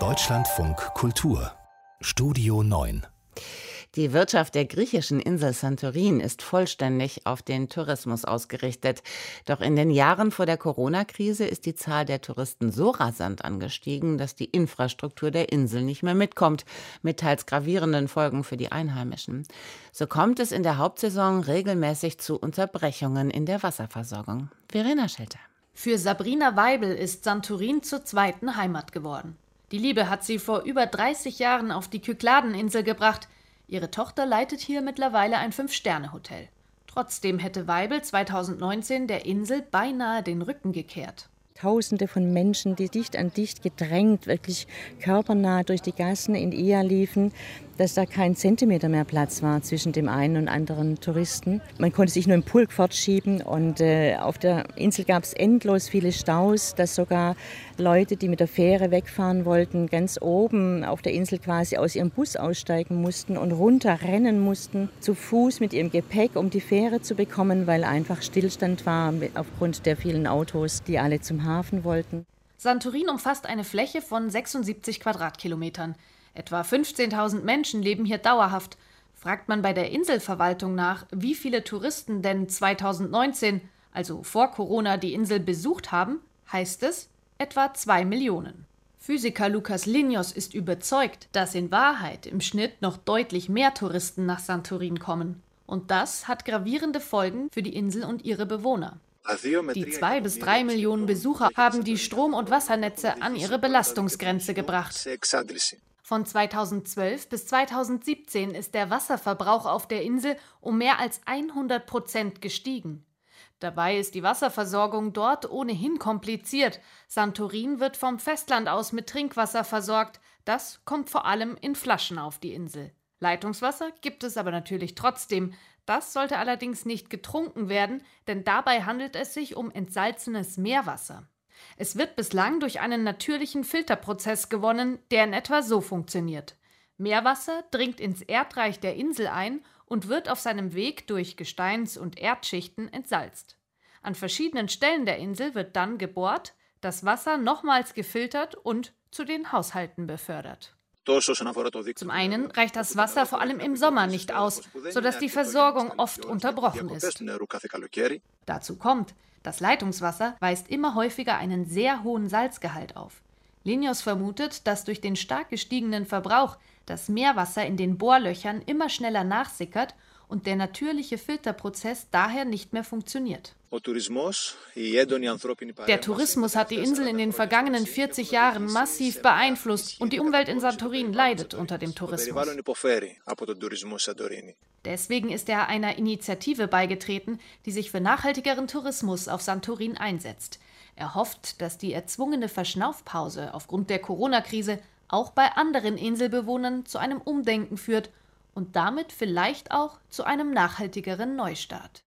Deutschlandfunk Kultur Studio 9 die Wirtschaft der griechischen Insel Santorin ist vollständig auf den Tourismus ausgerichtet. Doch in den Jahren vor der Corona-Krise ist die Zahl der Touristen so rasant angestiegen, dass die Infrastruktur der Insel nicht mehr mitkommt, mit teils gravierenden Folgen für die Einheimischen. So kommt es in der Hauptsaison regelmäßig zu Unterbrechungen in der Wasserversorgung. Verena Schelter. Für Sabrina Weibel ist Santorin zur zweiten Heimat geworden. Die Liebe hat sie vor über 30 Jahren auf die Kykladeninsel gebracht – Ihre Tochter leitet hier mittlerweile ein Fünf-Sterne-Hotel. Trotzdem hätte Weibel 2019 der Insel beinahe den Rücken gekehrt. Tausende von Menschen, die dicht an dicht gedrängt, wirklich körpernah durch die Gassen in Ia liefen, dass da kein Zentimeter mehr Platz war zwischen dem einen und anderen Touristen. Man konnte sich nur im Pulk fortschieben und äh, auf der Insel gab es endlos viele Staus, dass sogar Leute, die mit der Fähre wegfahren wollten, ganz oben auf der Insel quasi aus ihrem Bus aussteigen mussten und runterrennen mussten, zu Fuß mit ihrem Gepäck, um die Fähre zu bekommen, weil einfach Stillstand war aufgrund der vielen Autos, die alle zum Hafen wollten. Santorin umfasst eine Fläche von 76 Quadratkilometern. Etwa 15.000 Menschen leben hier dauerhaft. Fragt man bei der Inselverwaltung nach, wie viele Touristen denn 2019, also vor Corona, die Insel besucht haben, heißt es etwa 2 Millionen. Physiker Lukas Linios ist überzeugt, dass in Wahrheit im Schnitt noch deutlich mehr Touristen nach Santorin kommen. Und das hat gravierende Folgen für die Insel und ihre Bewohner. Die zwei bis drei Millionen Besucher haben die Strom- und Wassernetze an ihre Belastungsgrenze gebracht. Von 2012 bis 2017 ist der Wasserverbrauch auf der Insel um mehr als 100 Prozent gestiegen. Dabei ist die Wasserversorgung dort ohnehin kompliziert. Santorin wird vom Festland aus mit Trinkwasser versorgt. Das kommt vor allem in Flaschen auf die Insel. Leitungswasser gibt es aber natürlich trotzdem. Das sollte allerdings nicht getrunken werden, denn dabei handelt es sich um entsalzenes Meerwasser. Es wird bislang durch einen natürlichen Filterprozess gewonnen, der in etwa so funktioniert. Meerwasser dringt ins Erdreich der Insel ein und wird auf seinem Weg durch Gesteins- und Erdschichten entsalzt. An verschiedenen Stellen der Insel wird dann gebohrt, das Wasser nochmals gefiltert und zu den Haushalten befördert. Zum einen reicht das Wasser vor allem im Sommer nicht aus, sodass die Versorgung oft unterbrochen ist. Dazu kommt, das Leitungswasser weist immer häufiger einen sehr hohen Salzgehalt auf. Linios vermutet, dass durch den stark gestiegenen Verbrauch das Meerwasser in den Bohrlöchern immer schneller nachsickert und der natürliche Filterprozess daher nicht mehr funktioniert. Der Tourismus hat die Insel in den vergangenen 40 Jahren massiv beeinflusst und die Umwelt in Santorin leidet unter dem Tourismus. Deswegen ist er einer Initiative beigetreten, die sich für nachhaltigeren Tourismus auf Santorin einsetzt. Er hofft, dass die erzwungene Verschnaufpause aufgrund der Corona-Krise auch bei anderen Inselbewohnern zu einem Umdenken führt und damit vielleicht auch zu einem nachhaltigeren Neustart.